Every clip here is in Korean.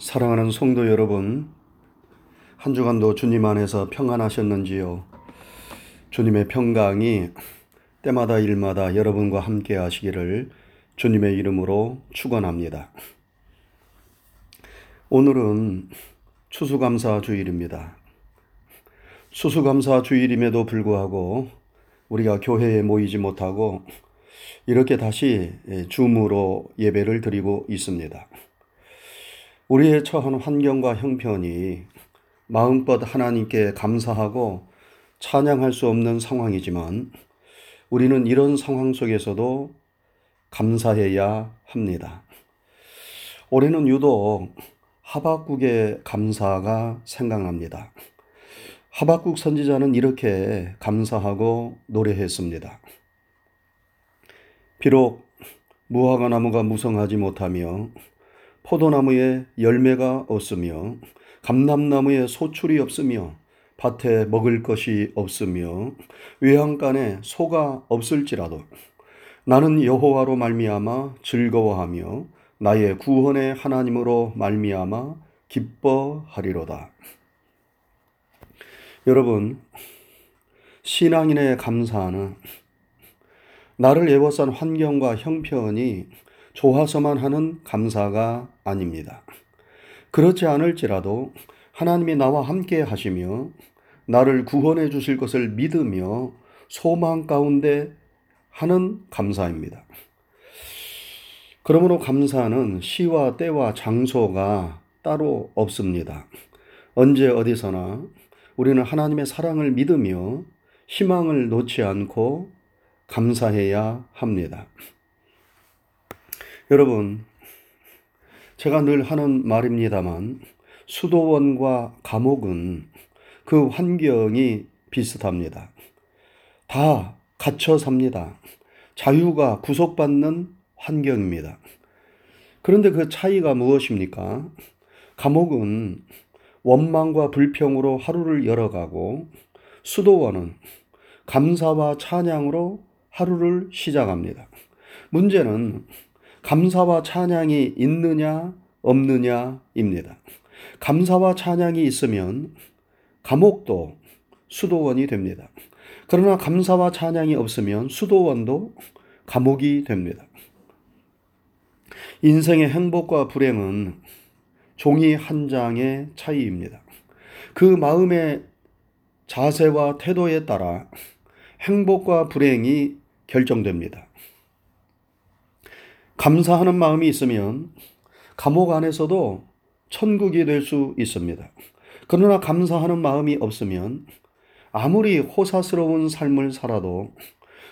사랑하는 성도 여러분, 한 주간도 주님 안에서 평안하셨는지요? 주님의 평강이 때마다 일마다 여러분과 함께 하시기를 주님의 이름으로 축원합니다. 오늘은 추수감사 주일입니다. 추수감사 주일임에도 불구하고 우리가 교회에 모이지 못하고 이렇게 다시 줌으로 예배를 드리고 있습니다. 우리의 처한 환경과 형편이 마음껏 하나님께 감사하고 찬양할 수 없는 상황이지만 우리는 이런 상황 속에서도 감사해야 합니다. 올해는 유독 하박국의 감사가 생각납니다. 하박국 선지자는 이렇게 감사하고 노래했습니다. 비록 무화과 나무가 무성하지 못하며 포도나무에 열매가 없으며 감람나무에 소출이 없으며 밭에 먹을 것이 없으며 외양간에 소가 없을지라도 나는 여호와로 말미암아 즐거워하며 나의 구원의 하나님으로 말미암아 기뻐하리로다. 여러분 신앙인의 감사는 나를 애워싼 환경과 형편이 좋아서만 하는 감사가 아닙니다. 그렇지 않을지라도 하나님이 나와 함께 하시며 나를 구원해 주실 것을 믿으며 소망 가운데 하는 감사입니다. 그러므로 감사는 시와 때와 장소가 따로 없습니다. 언제 어디서나 우리는 하나님의 사랑을 믿으며 희망을 놓지 않고 감사해야 합니다. 여러분, 제가 늘 하는 말입니다만, 수도원과 감옥은 그 환경이 비슷합니다. 다 갇혀 삽니다. 자유가 구속받는 환경입니다. 그런데 그 차이가 무엇입니까? 감옥은 원망과 불평으로 하루를 열어가고 수도원은 감사와 찬양으로 하루를 시작합니다. 문제는 감사와 찬양이 있느냐 없느냐입니다. 감사와 찬양이 있으면 감옥도 수도원이 됩니다. 그러나 감사와 찬양이 없으면 수도원도 감옥이 됩니다. 인생의 행복과 불행은 종이 한 장의 차이입니다. 그 마음의 자세와 태도에 따라 행복과 불행이 결정됩니다. 감사하는 마음이 있으면 감옥 안에서도 천국이 될 수 있습니다. 그러나 감사하는 마음이 없으면 아무리 호사스러운 삶을 살아도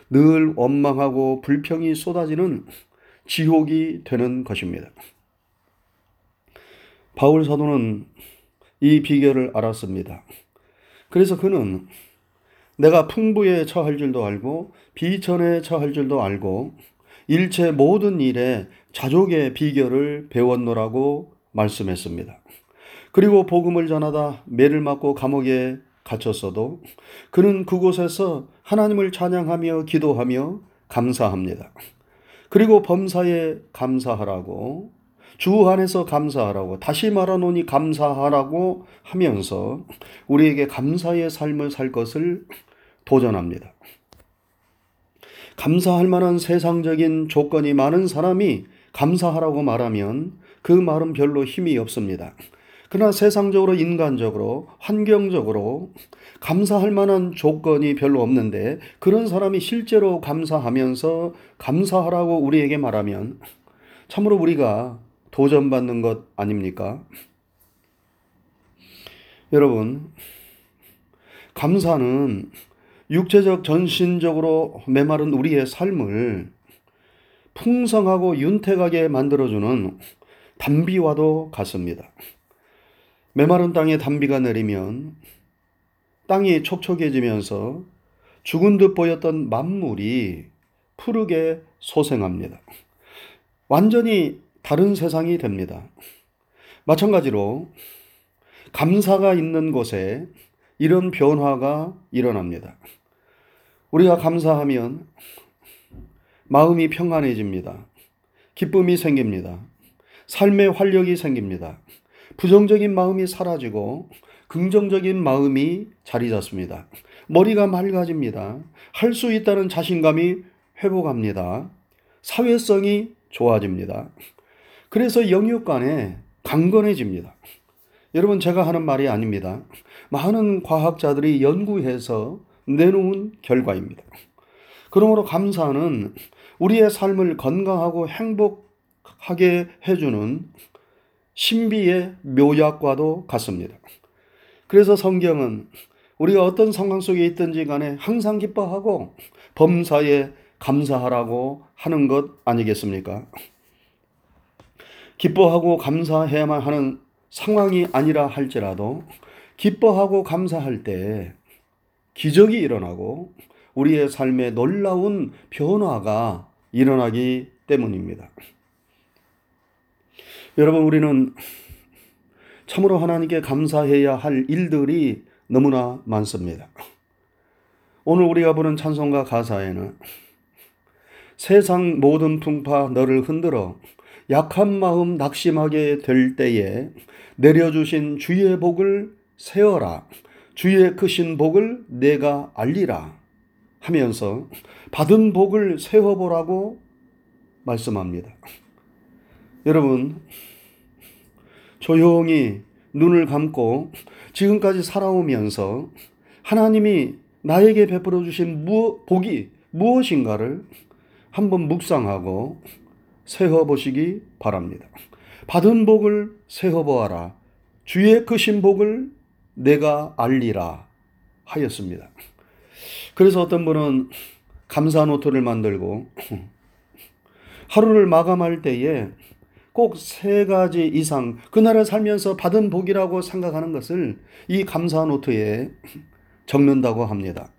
늘 원망하고 불평이 쏟아지는 지옥이 되는 것입니다. 바울 사도는 이 비결을 알았습니다. 그래서 그는 내가 풍부에 처할 줄도 알고 비천에 처할 줄도 알고 일체 모든 일에 자족의 비결을 배웠노라고 말씀했습니다. 그리고 복음을 전하다 매를 맞고 감옥에 갇혔어도 그는 그곳에서 하나님을 찬양하며 기도하며 감사합니다. 그리고 범사에 감사하라고 주 안에서 감사하라고 다시 말하노니 감사하라고 하면서 우리에게 감사의 삶을 살 것을 도전합니다. 감사할 만한 세상적인 조건이 많은 사람이 감사하라고 말하면 그 말은 별로 힘이 없습니다. 그러나 세상적으로 인간적으로 환경적으로 감사할 만한 조건이 별로 없는데 그런 사람이 실제로 감사하면서 감사하라고 우리에게 말하면 참으로 우리가 도전받는 것 아닙니까? 여러분, 감사는 육체적 전신적으로 메마른 우리의 삶을 풍성하고 윤택하게 만들어주는 담비와도 같습니다. 메마른 땅에 담비가 내리면 땅이 촉촉해지면서 죽은 듯 보였던 만물이 푸르게 소생합니다. 완전히 다른 세상이 됩니다. 마찬가지로 감사가 있는 곳에 이런 변화가 일어납니다. 우리가 감사하면 마음이 평안해집니다. 기쁨이 생깁니다. 삶의 활력이 생깁니다. 부정적인 마음이 사라지고 긍정적인 마음이 자리 잡습니다. 머리가 맑아집니다. 할 수 있다는 자신감이 회복합니다. 사회성이 좋아집니다. 그래서 영육 간에 강건해집니다. 여러분 제가 하는 말이 아닙니다. 많은 과학자들이 연구해서 내놓은 결과입니다. 그러므로 감사는 우리의 삶을 건강하고 행복하게 해주는 신비의 묘약과도 같습니다. 그래서 성경은 우리가 어떤 상황 속에 있든지 간에 항상 기뻐하고 범사에 감사하라고 하는 것 아니겠습니까? 기뻐하고 감사해야만 하는 상황이 아니라 할지라도 기뻐하고 감사할 때 기적이 일어나고 우리의 삶에 놀라운 변화가 일어나기 때문입니다. 여러분, 우리는 참으로 하나님께 감사해야 할 일들이 너무나 많습니다. 오늘 우리가 보는 찬송가 가사에는 세상 모든 풍파 너를 흔들어 약한 마음 낙심하게 될 때에 내려주신 주의 복을 세어라. 주의 크신 복을 내가 알리라. 하면서 받은 복을 세워보라고 말씀합니다. 여러분, 조용히 눈을 감고 지금까지 살아오면서 하나님이 나에게 베풀어 주신 복이 무엇인가를 한번 묵상하고 세어보시기 바랍니다. 받은 복을 세어보아라. 주의 크신 복을 내가 알리라 하였습니다. 그래서 어떤 분은 감사 노트를 만들고 하루를 마감할 때에 꼭 세 가지 이상 그날을 살면서 받은 복이라고 생각하는 것을 이 감사 노트에 적는다고 합니다.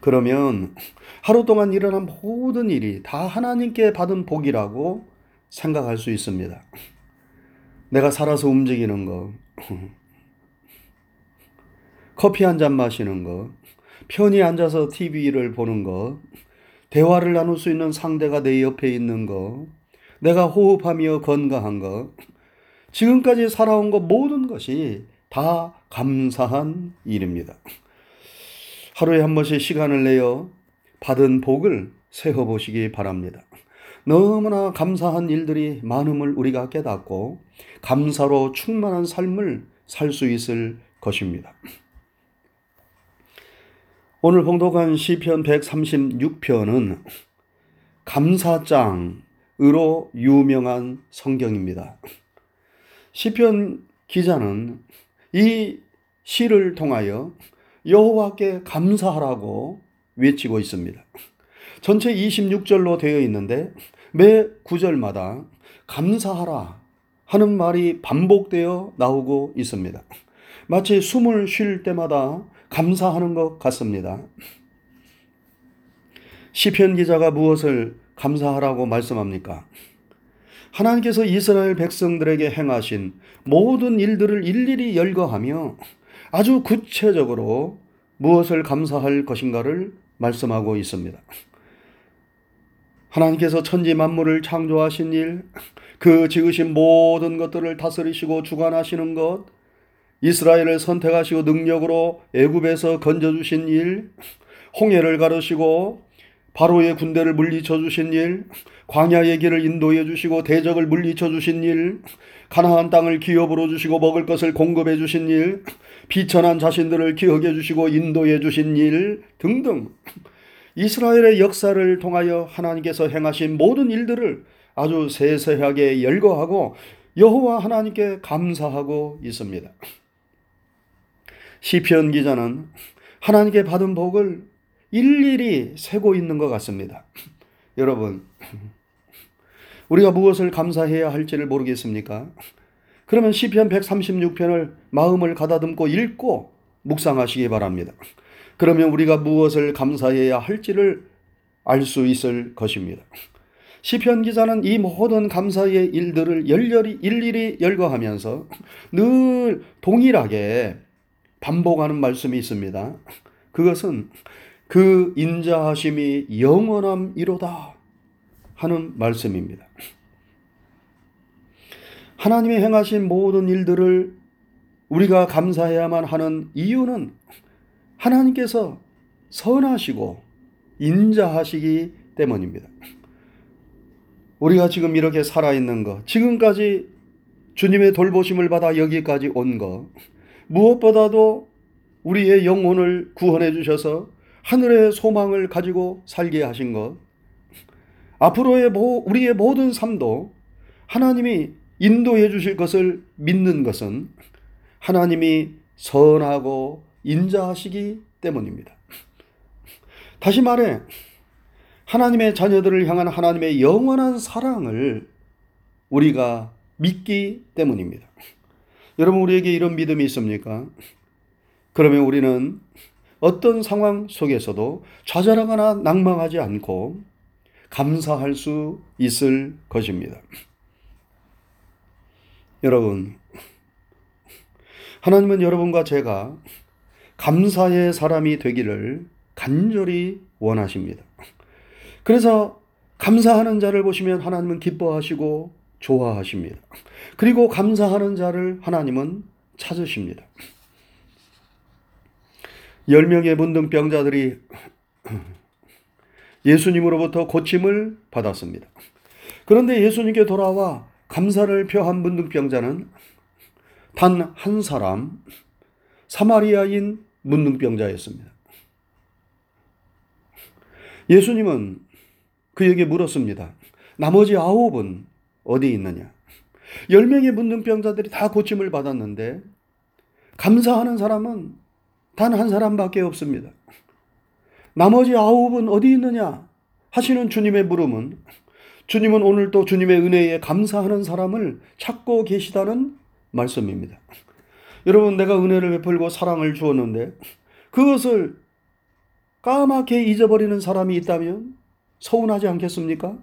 그러면 하루 동안 일어난 모든 일이 다 하나님께 받은 복이라고 생각할 수 있습니다. 내가 살아서 움직이는 거, 커피 한 잔 마시는 거, 편히 앉아서 TV를 보는 거, 대화를 나눌 수 있는 상대가 내 옆에 있는 거, 내가 호흡하며 건강한 것, 지금까지 살아온 것 모든 것이 다 감사한 일입니다. 하루에 한 번씩 시간을 내어 받은 복을 세어보시기 바랍니다. 너무나 감사한 일들이 많음을 우리가 깨닫고 감사로 충만한 삶을 살 수 있을 것입니다. 오늘 봉독한 시편 136편은 감사장으로 유명한 성경입니다. 시편 기자는 이 시를 통하여 여호와께 감사하라고 외치고 있습니다. 전체 26절로 되어 있는데 매 구절마다 감사하라 하는 말이 반복되어 나오고 있습니다. 마치 숨을 쉴 때마다 감사하는 것 같습니다. 시편 기자가 무엇을 감사하라고 말씀합니까? 하나님께서 이스라엘 백성들에게 행하신 모든 일들을 일일이 열거하며 아주 구체적으로 무엇을 감사할 것인가를 말씀하고 있습니다. 하나님께서 천지 만물을 창조하신 일, 그 지으신 모든 것들을 다스리시고 주관하시는 것, 이스라엘을 선택하시고 능력으로 애굽에서 건져 주신 일, 홍해를 가르시고 바로의 군대를 물리쳐 주신 일, 광야의 길을 인도해 주시고 대적을 물리쳐 주신 일, 가나안 땅을 기업으로 주시고 먹을 것을 공급해 주신 일, 비천한 자신들을 기억해 주시고 인도해 주신 일 등등 이스라엘의 역사를 통하여 하나님께서 행하신 모든 일들을 아주 세세하게 열거하고 여호와 하나님께 감사하고 있습니다. 시편 기자는 하나님께 받은 복을 일일이 세고 있는 것 같습니다. 여러분, 우리가 무엇을 감사해야 할지를 모르겠습니까? 그러면 시편 136편을 마음을 가다듬고 읽고 묵상하시기 바랍니다. 그러면 우리가 무엇을 감사해야 할지를 알 수 있을 것입니다. 시편 기자는 이 모든 감사의 일들을 열렬히 일일이 열거하면서 늘 동일하게 반복하는 말씀이 있습니다. 그것은 그 인자하심이 영원함이로다 하는 말씀입니다. 하나님이 행하신 모든 일들을 우리가 감사해야만 하는 이유는 하나님께서 선하시고 인자하시기 때문입니다. 우리가 지금 이렇게 살아있는 것, 지금까지 주님의 돌보심을 받아 여기까지 온 것, 무엇보다도 우리의 영혼을 구원해 주셔서 하늘의 소망을 가지고 살게 하신 것, 앞으로의 우리의 모든 삶도 하나님이 인도해 주실 것을 믿는 것은 하나님이 선하고 인자하시기 때문입니다. 다시 말해, 하나님의 자녀들을 향한 하나님의 영원한 사랑을 우리가 믿기 때문입니다. 여러분, 우리에게 이런 믿음이 있습니까? 그러면 우리는 어떤 상황 속에서도 좌절하거나 낭망하지 않고 감사할 수 있을 것입니다. 여러분, 하나님은 여러분과 제가 감사의 사람이 되기를 간절히 원하십니다. 그래서 감사하는 자를 보시면 하나님은 기뻐하시고 좋아하십니다. 그리고 감사하는 자를 하나님은 찾으십니다. 10명의 문둥병자들이 예수님으로부터 고침을 받았습니다. 그런데 예수님께 돌아와 감사를 표한 문둥병자는 단 한 사람, 사마리아인 문둥병자였습니다. 예수님은 그에게 물었습니다. 나머지 아홉은 어디 있느냐? 열 명의 문둥병자들이 다 고침을 받았는데 감사하는 사람은 단 한 사람밖에 없습니다. 나머지 아홉은 어디 있느냐? 하시는 주님의 물음은 주님은 오늘 또 주님의 은혜에 감사하는 사람을 찾고 계시다는 말씀입니다. 여러분, 내가 은혜를 베풀고 사랑을 주었는데 그것을 까맣게 잊어버리는 사람이 있다면 서운하지 않겠습니까?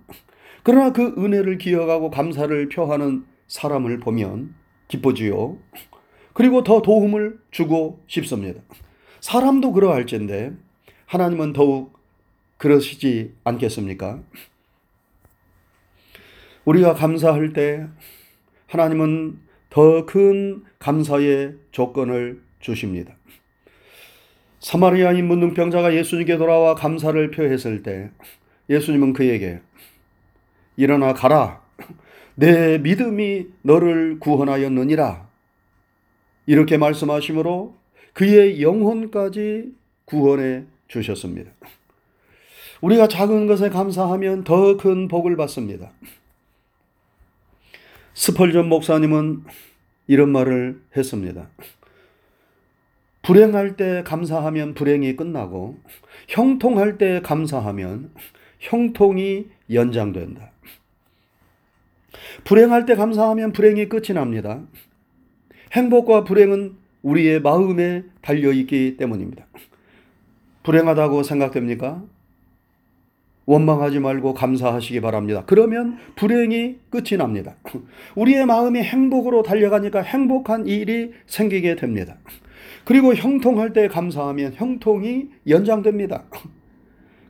그러나 그 은혜를 기억하고 감사를 표하는 사람을 보면 기뻐지요. 그리고 더 도움을 주고 싶습니다. 사람도 그러할진데 하나님은 더욱 그러시지 않겠습니까? 우리가 감사할 때 하나님은 더 큰 감사의 조건을 주십니다. 사마리아인 문둥병자가 예수님께 돌아와 감사를 표했을 때 예수님은 그에게 일어나 가라. 내 믿음이 너를 구원하였느니라. 이렇게 말씀하시므로 그의 영혼까지 구원해 주셨습니다. 우리가 작은 것에 감사하면 더 큰 복을 받습니다. 스펄전 목사님은 이런 말을 했습니다. 불행할 때 감사하면 불행이 끝나고 형통할 때 감사하면 형통이 연장된다. 불행할 때 감사하면 불행이 끝이 납니다. 행복과 불행은 우리의 마음에 달려 있기 때문입니다. 불행하다고 생각됩니까? 원망하지 말고 감사하시기 바랍니다. 그러면 불행이 끝이 납니다. 우리의 마음이 행복으로 달려가니까 행복한 일이 생기게 됩니다. 그리고 형통할 때 감사하면 형통이 연장됩니다.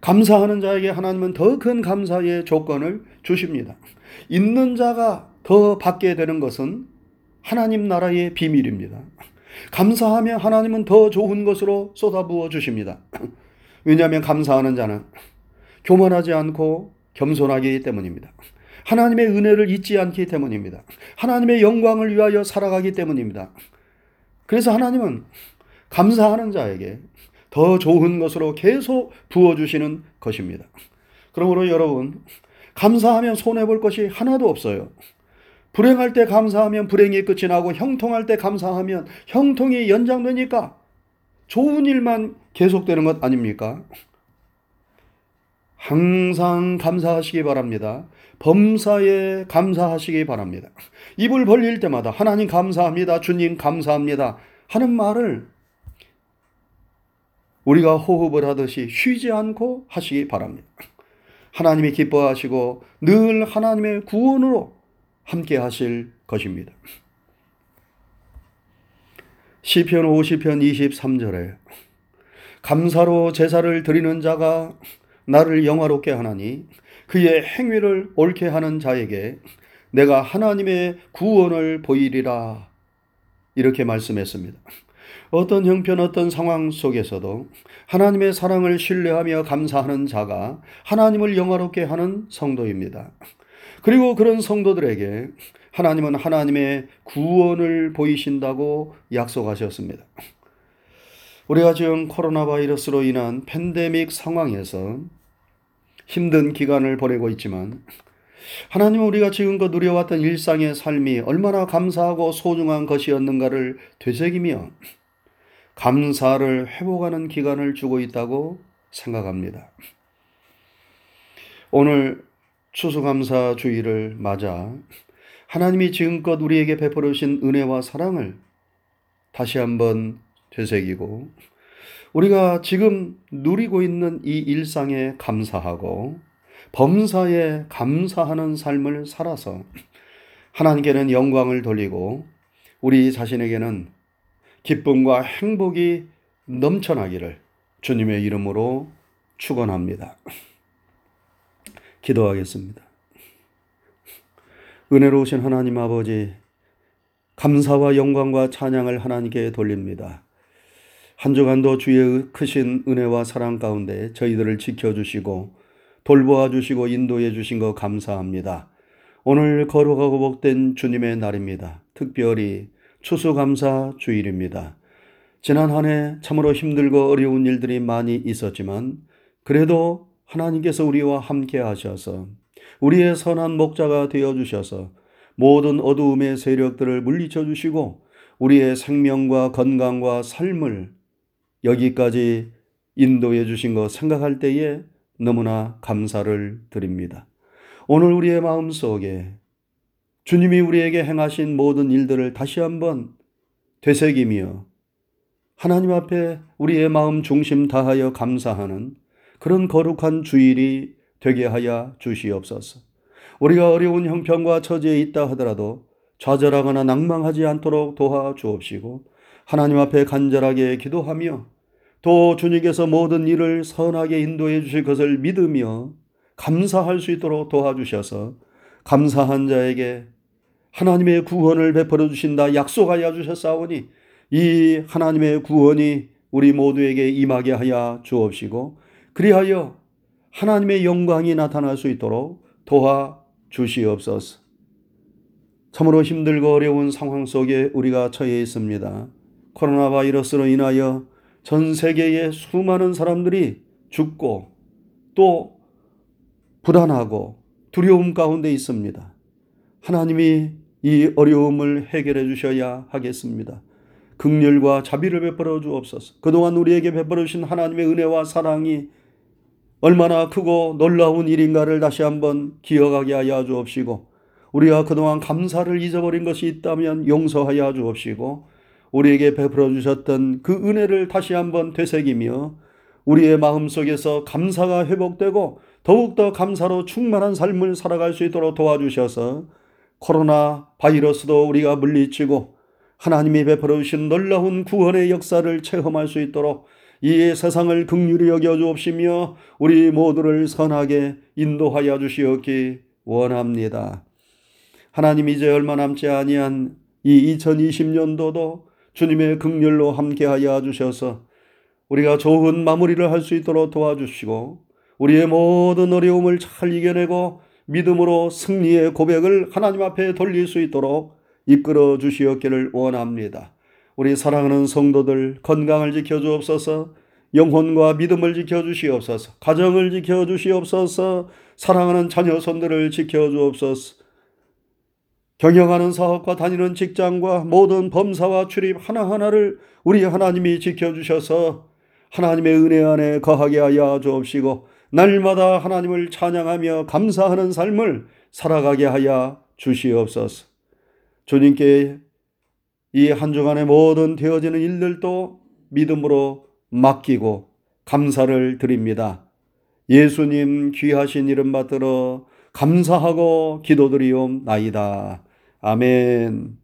감사하는 자에게 하나님은 더 큰 감사의 조건을 주십니다. 있는 자가 더 받게 되는 것은 하나님 나라의 비밀입니다. 감사하면 하나님은 더 좋은 것으로 쏟아부어 주십니다. 왜냐하면 감사하는 자는 교만하지 않고 겸손하기 때문입니다. 하나님의 은혜를 잊지 않기 때문입니다. 하나님의 영광을 위하여 살아가기 때문입니다. 그래서 하나님은 감사하는 자에게 더 좋은 것으로 계속 부어주시는 것입니다. 그러므로 여러분, 감사하면 손해볼 것이 하나도 없어요. 불행할 때 감사하면 불행이 끝이 나고 형통할 때 감사하면 형통이 연장되니까 좋은 일만 계속되는 것 아닙니까? 항상 감사하시기 바랍니다. 범사에 감사하시기 바랍니다. 입을 벌릴 때마다 하나님 감사합니다. 주님 감사합니다. 하는 말을 우리가 호흡을 하듯이 쉬지 않고 하시기 바랍니다. 하나님이 기뻐하시고 늘 하나님의 구원으로 함께 하실 것입니다. 시편 50편 23절에 감사로 제사를 드리는 자가 나를 영화롭게 하나니 그의 행위를 옳게 하는 자에게 내가 하나님의 구원을 보이리라. 이렇게 말씀했습니다. 어떤 형편, 어떤 상황 속에서도 하나님의 사랑을 신뢰하며 감사하는 자가 하나님을 영화롭게 하는 성도입니다. 그리고 그런 성도들에게 하나님은 하나님의 구원을 보이신다고 약속하셨습니다. 우리가 지금 코로나 바이러스로 인한 팬데믹 상황에서 힘든 기간을 보내고 있지만 하나님은 우리가 지금껏 누려왔던 일상의 삶이 얼마나 감사하고 소중한 것이었는가를 되새기며 감사를 회복하는 기간을 주고 있다고 생각합니다. 오늘 추수감사 주의를 맞아 하나님이 지금껏 우리에게 베풀어 주신 은혜와 사랑을 다시 한번 되새기고 우리가 지금 누리고 있는 이 일상에 감사하고 범사에 감사하는 삶을 살아서 하나님께는 영광을 돌리고 우리 자신에게는 기쁨과 행복이 넘쳐나기를 주님의 이름으로 축원합니다. 기도하겠습니다. 은혜로우신 하나님 아버지 감사와 영광과 찬양을 하나님께 돌립니다. 한 주간도 주의 크신 은혜와 사랑 가운데 저희들을 지켜주시고 돌보아 주시고 인도해 주신 거 감사합니다. 오늘 거룩하고 복된 주님의 날입니다. 특별히 추수감사 주일입니다. 지난 한 해 참으로 힘들고 어려운 일들이 많이 있었지만 그래도 하나님께서 우리와 함께 하셔서 우리의 선한 목자가 되어 주셔서 모든 어두움의 세력들을 물리쳐 주시고 우리의 생명과 건강과 삶을 여기까지 인도해 주신 거 생각할 때에 너무나 감사를 드립니다. 오늘 우리의 마음 속에 주님이 우리에게 행하신 모든 일들을 다시 한번 되새기며 하나님 앞에 우리의 마음 중심 다하여 감사하는 그런 거룩한 주일이 되게 하여 주시옵소서. 우리가 어려운 형편과 처지에 있다 하더라도 좌절하거나 낭망하지 않도록 도와 주옵시고 하나님 앞에 간절하게 기도하며 또 주님께서 모든 일을 선하게 인도해 주실 것을 믿으며 감사할 수 있도록 도와주셔서 감사한 자에게 하나님의 구원을 베풀어 주신다 약속하여 주셨사오니 이 하나님의 구원이 우리 모두에게 임하게 하여 주옵시고 그리하여 하나님의 영광이 나타날 수 있도록 도와 주시옵소서. 참으로 힘들고 어려운 상황 속에 우리가 처해 있습니다. 코로나 바이러스로 인하여 전 세계의 수많은 사람들이 죽고 또 불안하고 두려움 가운데 있습니다. 하나님이 이 어려움을 해결해 주셔야 하겠습니다. 극렬과 자비를 베풀어 주옵소서. 그동안 우리에게 베풀어 주신 하나님의 은혜와 사랑이 얼마나 크고 놀라운 일인가를 다시 한번 기억하게 하여 주옵시고 우리가 그동안 감사를 잊어버린 것이 있다면 용서하여 주옵시고 우리에게 베풀어 주셨던 그 은혜를 다시 한번 되새기며 우리의 마음 속에서 감사가 회복되고 더욱더 감사로 충만한 삶을 살아갈 수 있도록 도와주셔서 코로나 바이러스도 우리가 물리치고 하나님이 베풀어 주신 놀라운 구원의 역사를 체험할 수 있도록 이 세상을 극률히 여겨 주옵시며 우리 모두를 선하게 인도하여 주시옵기 원합니다. 하나님 이제 얼마 남지 아니한 이 2020년도도 주님의 극렬로 함께하여 주셔서 우리가 좋은 마무리를 할 수 있도록 도와주시고 우리의 모든 어려움을 잘 이겨내고 믿음으로 승리의 고백을 하나님 앞에 돌릴 수 있도록 이끌어 주시옵기를 원합니다. 우리 사랑하는 성도들 건강을 지켜 주옵소서. 영혼과 믿음을 지켜 주시옵소서. 가정을 지켜 주시옵소서. 사랑하는 자녀 손들을 지켜 주옵소서. 경영하는 사업과 다니는 직장과 모든 범사와 출입 하나하나를 우리 하나님이 지켜주셔서 하나님의 은혜 안에 거하게 하여 주옵시고 날마다 하나님을 찬양하며 감사하는 삶을 살아가게 하여 주시옵소서. 주님께 이 한 주간의 모든 되어지는 일들도 믿음으로 맡기고 감사를 드립니다. 예수님 귀하신 이름 받들어 감사하고 기도드리옵나이다. 아멘.